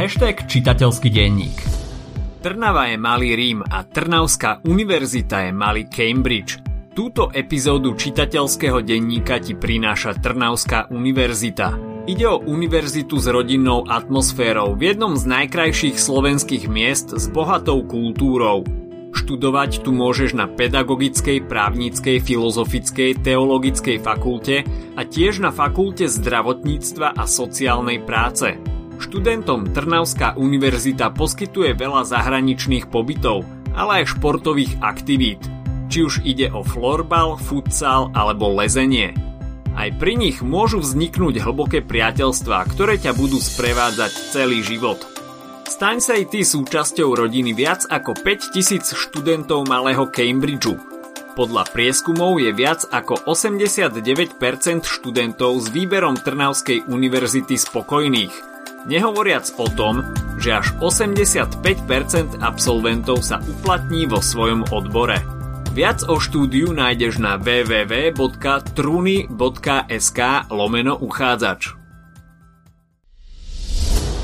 hashtag čitateľský denník. Trnava je malý Rím a Trnavská univerzita je malý Cambridge. Túto epizódu čitateľského denníka ti prináša Trnavská univerzita. Ide o univerzitu s rodinnou atmosférou v jednom z najkrajších slovenských miest s bohatou kultúrou. Študovať tu môžeš na pedagogickej, právnickej, filozofickej, teologickej fakulte a tiež na fakulte zdravotníctva a sociálnej práce. Študentom Trnavská univerzita poskytuje veľa zahraničných pobytov, ale aj športových aktivít, či už ide o florbal, futsal alebo lezenie. Aj pri nich môžu vzniknúť hlboké priateľstvá, ktoré ťa budú sprevádzať celý život. Staň sa aj ty súčasťou rodiny viac ako 5000 študentov malého Cambridgeu. Podľa prieskumov je viac ako 89% študentov s výberom Trnavskej univerzity spokojných – Nehovoriac o tom, že až 85% absolventov sa uplatní vo svojom odbore. Viac o štúdiu nájdeš na www.truny.sk lomeno uchádzač.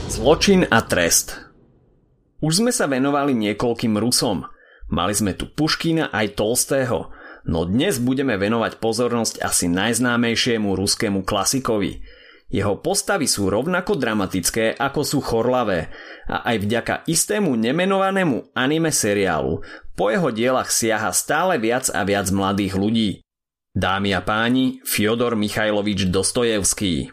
Zločin a trest Už sme sa venovali niekoľkým Rusom. Mali sme tu Puškina aj Tolstého, no dnes budeme venovať pozornosť asi najznámejšiemu ruskému klasikovi – jeho postavy sú rovnako dramatické ako sú chorlavé a aj vďaka istému nemenovanému anime seriálu po jeho dielach siaha stále viac a viac mladých ľudí. Dámy a páni, Fyodor Michajlovič Dostojevský.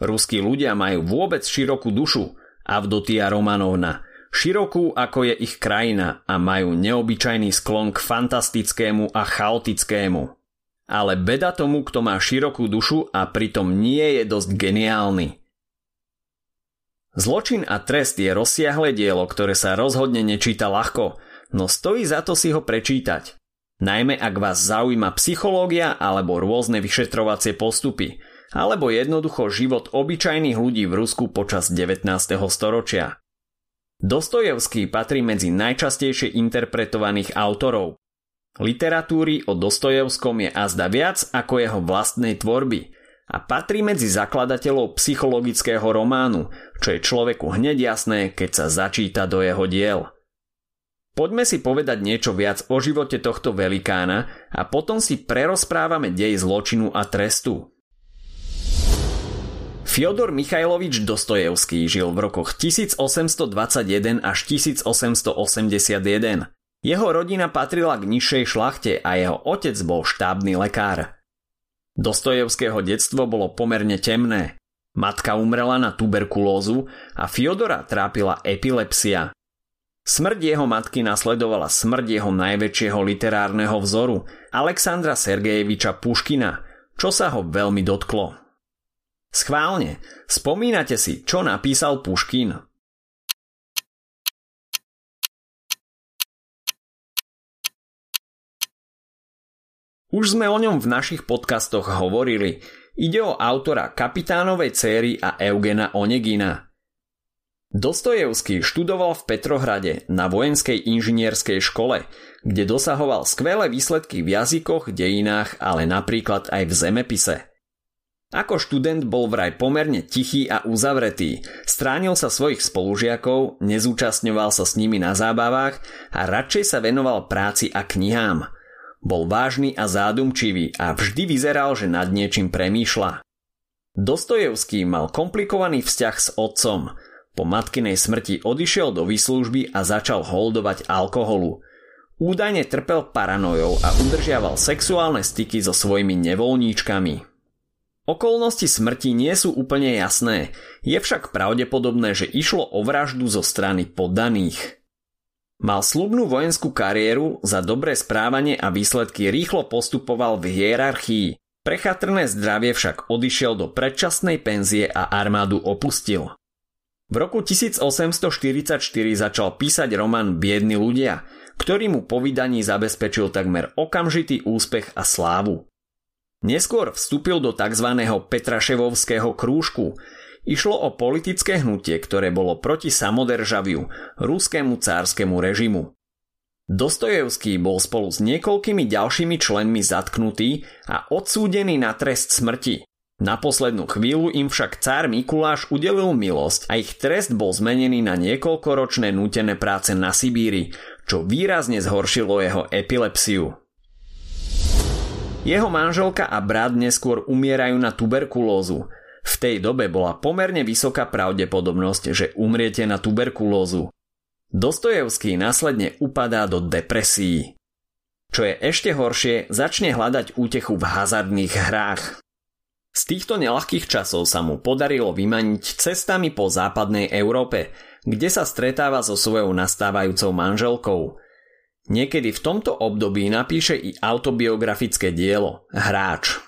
Ruskí ľudia majú vôbec širokú dušu, Avdotia Romanovna, širokú ako je ich krajina a majú neobyčajný sklon k fantastickému a chaotickému. Ale beda tomu, kto má širokú dušu a pritom nie je dosť geniálny. Zločin a trest je rozsiahle dielo, ktoré sa rozhodne nečíta ľahko, no stojí za to si ho prečítať. Najmä ak vás zaujíma psychológia alebo rôzne vyšetrovacie postupy, alebo jednoducho život obyčajných ľudí v Rusku počas 19. storočia. Dostojevský patrí medzi najčastejšie interpretovaných autorov, Literatúry o Dostojevskom je azda viac ako jeho vlastnej tvorby a patrí medzi zakladateľov psychologického románu, čo je človeku hneď jasné, keď sa začíta do jeho diel. Poďme si povedať niečo viac o živote tohto velikána a potom si prerozprávame dej zločinu a trestu. Fyodor Michajlovič Dostojevský žil v rokoch 1821 až 1881. Jeho rodina patrila k nižšej šlachte a jeho otec bol štábny lekár. Dostojevského detstvo bolo pomerne temné. Matka umrela na tuberkulózu a Fiodora trápila epilepsia. Smrť jeho matky nasledovala smrť jeho najväčšieho literárneho vzoru, Alexandra Sergejeviča Puškina, čo sa ho veľmi dotklo. Schválne, spomínate si, čo napísal Puškin? Už sme o ňom v našich podcastoch hovorili. Ide o autora Kapitánovej céry a Eugena Onegina. Dostojevský študoval v Petrohrade na vojenskej inžinierskej škole, kde dosahoval skvelé výsledky v jazykoch, dejinách, ale napríklad aj v zemepise. Ako študent bol vraj pomerne tichý a uzavretý, stránil sa svojich spolužiakov, nezúčastňoval sa s nimi na zábavách a radšej sa venoval práci a knihám – bol vážny a zádumčivý a vždy vyzeral, že nad niečím premýšľa. Dostojevský mal komplikovaný vzťah s otcom. Po matkinej smrti odišiel do výslužby a začal holdovať alkoholu. Údajne trpel paranojou a udržiaval sexuálne styky so svojimi nevolníčkami. Okolnosti smrti nie sú úplne jasné, je však pravdepodobné, že išlo o vraždu zo strany poddaných. Mal slubnú vojenskú kariéru, za dobré správanie a výsledky rýchlo postupoval v hierarchii. Prechatrné zdravie však odišiel do predčasnej penzie a armádu opustil. V roku 1844 začal písať román Biedni ľudia, ktorý mu po vydaní zabezpečil takmer okamžitý úspech a slávu. Neskôr vstúpil do tzv. Petraševovského krúžku, Išlo o politické hnutie, ktoré bolo proti samodržaviu, ruskému cárskému režimu. Dostojevský bol spolu s niekoľkými ďalšími členmi zatknutý a odsúdený na trest smrti. Na poslednú chvíľu im však cár Mikuláš udelil milosť a ich trest bol zmenený na niekoľkoročné nútené práce na Sibíri, čo výrazne zhoršilo jeho epilepsiu. Jeho manželka a brat neskôr umierajú na tuberkulózu. V tej dobe bola pomerne vysoká pravdepodobnosť, že umriete na tuberkulózu. Dostojevský následne upadá do depresií. Čo je ešte horšie, začne hľadať útechu v hazardných hrách. Z týchto nelahkých časov sa mu podarilo vymaniť cestami po západnej Európe, kde sa stretáva so svojou nastávajúcou manželkou. Niekedy v tomto období napíše i autobiografické dielo Hráč.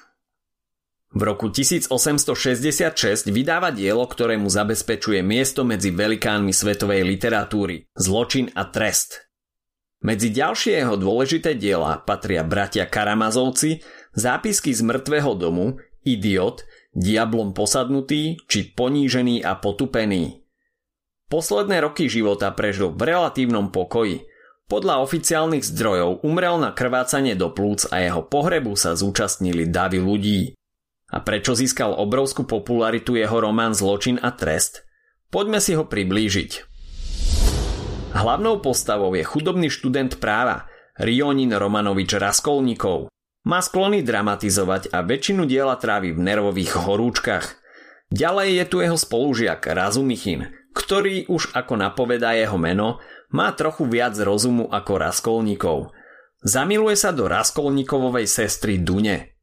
V roku 1866 vydáva dielo, ktoré mu zabezpečuje miesto medzi velikánmi svetovej literatúry Zločin a trest. Medzi ďalšie jeho dôležité diela patria bratia Karamazovci, zápisky z mŕtvého domu idiot, diablom posadnutý či ponížený a potupený. Posledné roky života prežil v relatívnom pokoji. Podľa oficiálnych zdrojov umrel na krvácanie do plúc a jeho pohrebu sa zúčastnili davy ľudí. A prečo získal obrovskú popularitu jeho román Zločin a trest? Poďme si ho priblížiť. Hlavnou postavou je chudobný študent práva, Rionin Romanovič Raskolníkov. Má sklony dramatizovať a väčšinu diela trávi v nervových horúčkach. Ďalej je tu jeho spolužiak Razumichin, ktorý už ako napovedá jeho meno, má trochu viac rozumu ako Raskolníkov. Zamiluje sa do Raskolníkovovej sestry Dune.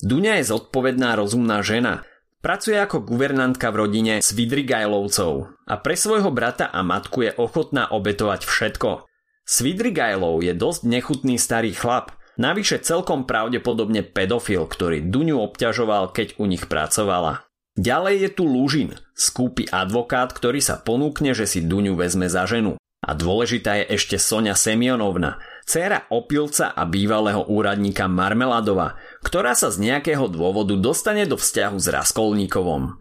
Duňa je zodpovedná rozumná žena, pracuje ako guvernantka v rodine Svidrigajlovcov a pre svojho brata a matku je ochotná obetovať všetko. Svidrigajlov je dosť nechutný starý chlap, Navyše celkom pravdepodobne pedofil, ktorý Duňu obťažoval, keď u nich pracovala. Ďalej je tu Lúžin, skúpy advokát, ktorý sa ponúkne, že si Duňu vezme za ženu. A dôležitá je ešte Sonia Semionovna, dcéra opilca a bývalého úradníka Marmeladova, ktorá sa z nejakého dôvodu dostane do vzťahu s Raskolníkovom.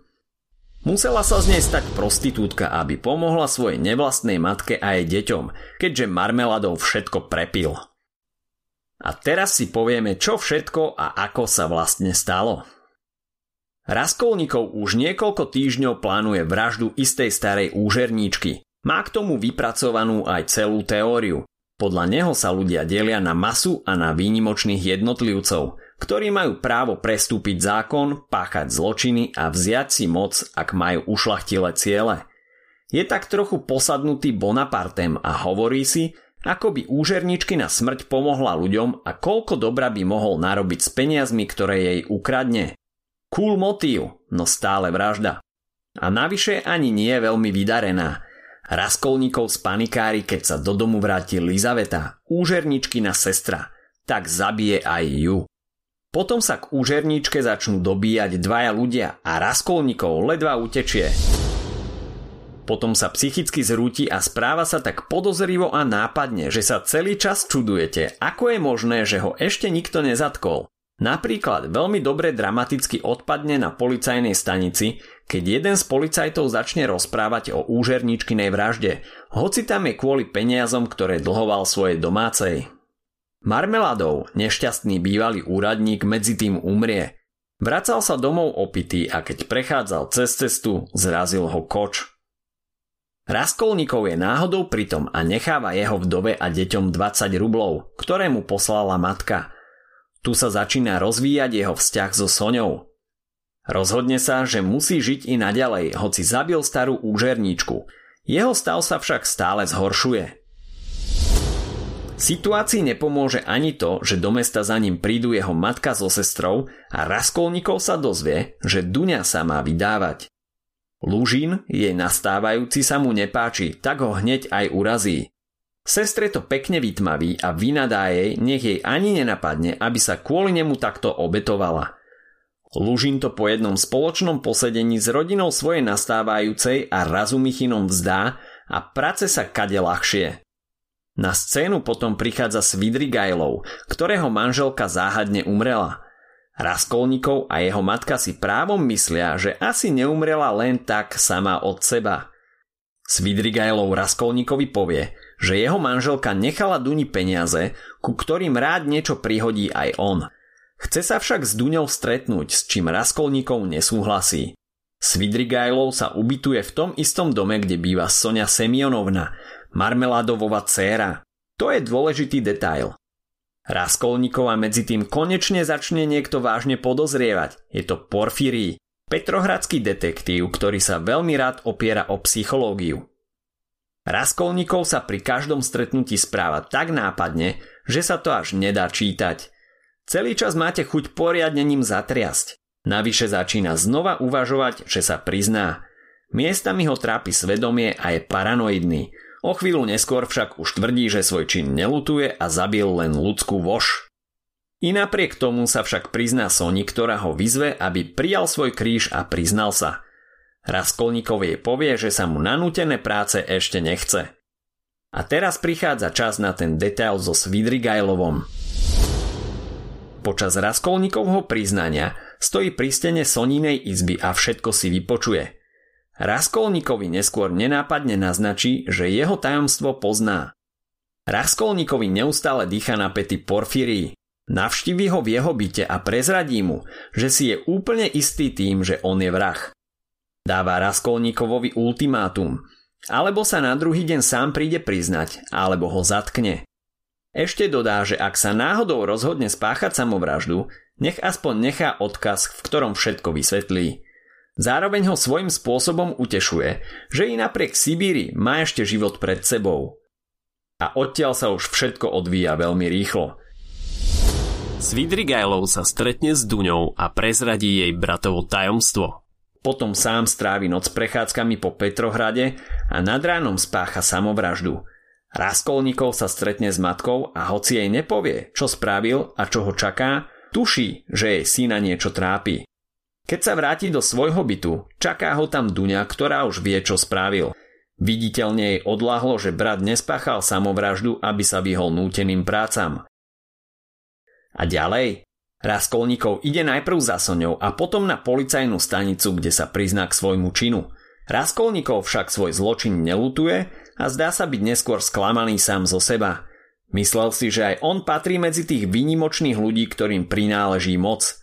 Musela sa z nej stať prostitútka, aby pomohla svojej nevlastnej matke a jej deťom, keďže Marmeladov všetko prepil. A teraz si povieme, čo všetko a ako sa vlastne stalo. Raskolníkov už niekoľko týždňov plánuje vraždu istej starej úžerníčky. Má k tomu vypracovanú aj celú teóriu. Podľa neho sa ľudia delia na masu a na výnimočných jednotlivcov, ktorí majú právo prestúpiť zákon, páchať zločiny a vziať si moc, ak majú ušlachtile ciele. Je tak trochu posadnutý Bonapartem a hovorí si, ako by úžerničky na smrť pomohla ľuďom a koľko dobra by mohol narobiť s peniazmi, ktoré jej ukradne. Cool motív, no stále vražda. A navyše ani nie je veľmi vydarená. Raskolníkov z panikári, keď sa do domu vráti Lizaveta, úžerničkina sestra, tak zabije aj ju. Potom sa k úžerničke začnú dobíjať dvaja ľudia a Raskolníkov ledva utečie. Potom sa psychicky zrúti a správa sa tak podozrivo a nápadne, že sa celý čas čudujete, ako je možné, že ho ešte nikto nezatkol. Napríklad veľmi dobre dramaticky odpadne na policajnej stanici, keď jeden z policajtov začne rozprávať o úžerničkinej vražde, hoci tam je kvôli peniazom, ktoré dlhoval svojej domácej. Marmeladov, nešťastný bývalý úradník, medzi tým umrie. Vracal sa domov opitý a keď prechádzal cez cestu, zrazil ho koč. Raskolníkov je náhodou pritom a necháva jeho vdove a deťom 20 rublov, ktoré mu poslala matka. Tu sa začína rozvíjať jeho vzťah so Soňou. Rozhodne sa, že musí žiť i naďalej, hoci zabil starú úžerníčku. Jeho stav sa však stále zhoršuje. Situácii nepomôže ani to, že do mesta za ním prídu jeho matka so sestrou a Raskolníkov sa dozvie, že Duňa sa má vydávať. Lúžin, jej nastávajúci sa mu nepáči, tak ho hneď aj urazí. Sestre to pekne vytmaví a vynadá jej, nech jej ani nenapadne, aby sa kvôli nemu takto obetovala. Lužin to po jednom spoločnom posedení s rodinou svojej nastávajúcej a Razumichinom vzdá a práce sa kade ľahšie. Na scénu potom prichádza Svidrigajlov, ktorého manželka záhadne umrela – Raskolníkov a jeho matka si právom myslia, že asi neumrela len tak sama od seba. Svidrigajlov Raskolníkovi povie, že jeho manželka nechala Duni peniaze, ku ktorým rád niečo prihodí aj on. Chce sa však s Duňou stretnúť, s čím Raskolníkov nesúhlasí. Svidrigajlov sa ubytuje v tom istom dome, kde býva Sonia Semionovna, marmeládovova dcéra. To je dôležitý detail. Raskolníkova medzi tým konečne začne niekto vážne podozrievať. Je to Porfírií, petrohradský detektív, ktorý sa veľmi rád opiera o psychológiu. Raskolníkov sa pri každom stretnutí správa tak nápadne, že sa to až nedá čítať. Celý čas máte chuť poriadne ním zatriasť. Navyše začína znova uvažovať, že sa prizná. Miestami ho trápi svedomie a je paranoidný. O chvíľu neskôr však už tvrdí, že svoj čin nelutuje a zabil len ľudskú voš. I napriek tomu sa však prizná Soni, ktorá ho vyzve, aby prijal svoj kríž a priznal sa. Raskolníkov jej povie, že sa mu nanútené práce ešte nechce. A teraz prichádza čas na ten detail so Svidrigajlovom. Počas Raskolníkovho priznania stojí pri stene Soninej izby a všetko si vypočuje. Raskolníkovi neskôr nenápadne naznačí, že jeho tajomstvo pozná. Raskolníkovi neustále dýcha na pety Porfírii. Navštívi ho v jeho byte a prezradí mu, že si je úplne istý tým, že on je vrah. Dáva Raskolníkovovi ultimátum, alebo sa na druhý deň sám príde priznať, alebo ho zatkne. Ešte dodá, že ak sa náhodou rozhodne spáchať samovraždu, nech aspoň nechá odkaz, v ktorom všetko vysvetlí. Zároveň ho svojím spôsobom utešuje, že i napriek Sibíri má ešte život pred sebou. A odtiaľ sa už všetko odvíja veľmi rýchlo. Svidrigajlov sa stretne s Duňou a prezradí jej bratovo tajomstvo. Potom sám strávi noc prechádzkami po Petrohrade a nad ránom spácha samovraždu – Raskolníkov sa stretne s matkou a hoci jej nepovie, čo spravil a čo ho čaká, tuší, že jej syna niečo trápi. Keď sa vráti do svojho bytu, čaká ho tam Duňa, ktorá už vie, čo spravil. Viditeľne jej odláhlo, že brat nespáchal samovraždu, aby sa vyhol núteným prácam. A ďalej? Raskolníkov ide najprv za Soňou a potom na policajnú stanicu, kde sa prizná k svojmu činu. Raskolníkov však svoj zločin nelutuje a zdá sa byť neskôr sklamaný sám zo seba. Myslel si, že aj on patrí medzi tých výnimočných ľudí, ktorým prináleží moc.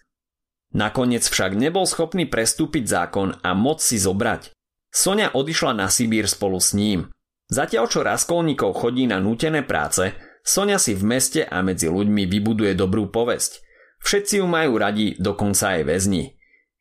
Nakoniec však nebol schopný prestúpiť zákon a moc si zobrať. Sonia odišla na Sibír spolu s ním. Zatiaľ čo Raskolníkov chodí na nútené práce, Sonia si v meste a medzi ľuďmi vybuduje dobrú povesť. Všetci ju majú radi, dokonca aj väzni.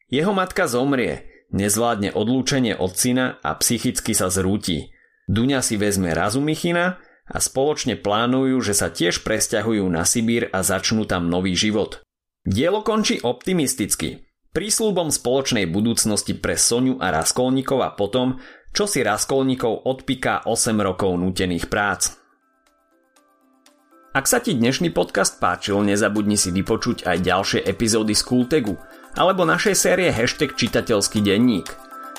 Jeho matka zomrie, nezvládne odlúčenie od syna a psychicky sa zrúti. Duňa si vezme Razumichina a spoločne plánujú, že sa tiež presťahujú na Sibír a začnú tam nový život. Dielo končí optimisticky, prísľubom spoločnej budúcnosti pre Soniu a Raskolníkov a potom, čo si Raskolníkov odpiká 8 rokov nútených prác. Ak sa ti dnešný podcast páčil, nezabudni si vypočuť aj ďalšie epizódy z Kultegu alebo našej série hashtag čitateľský denník –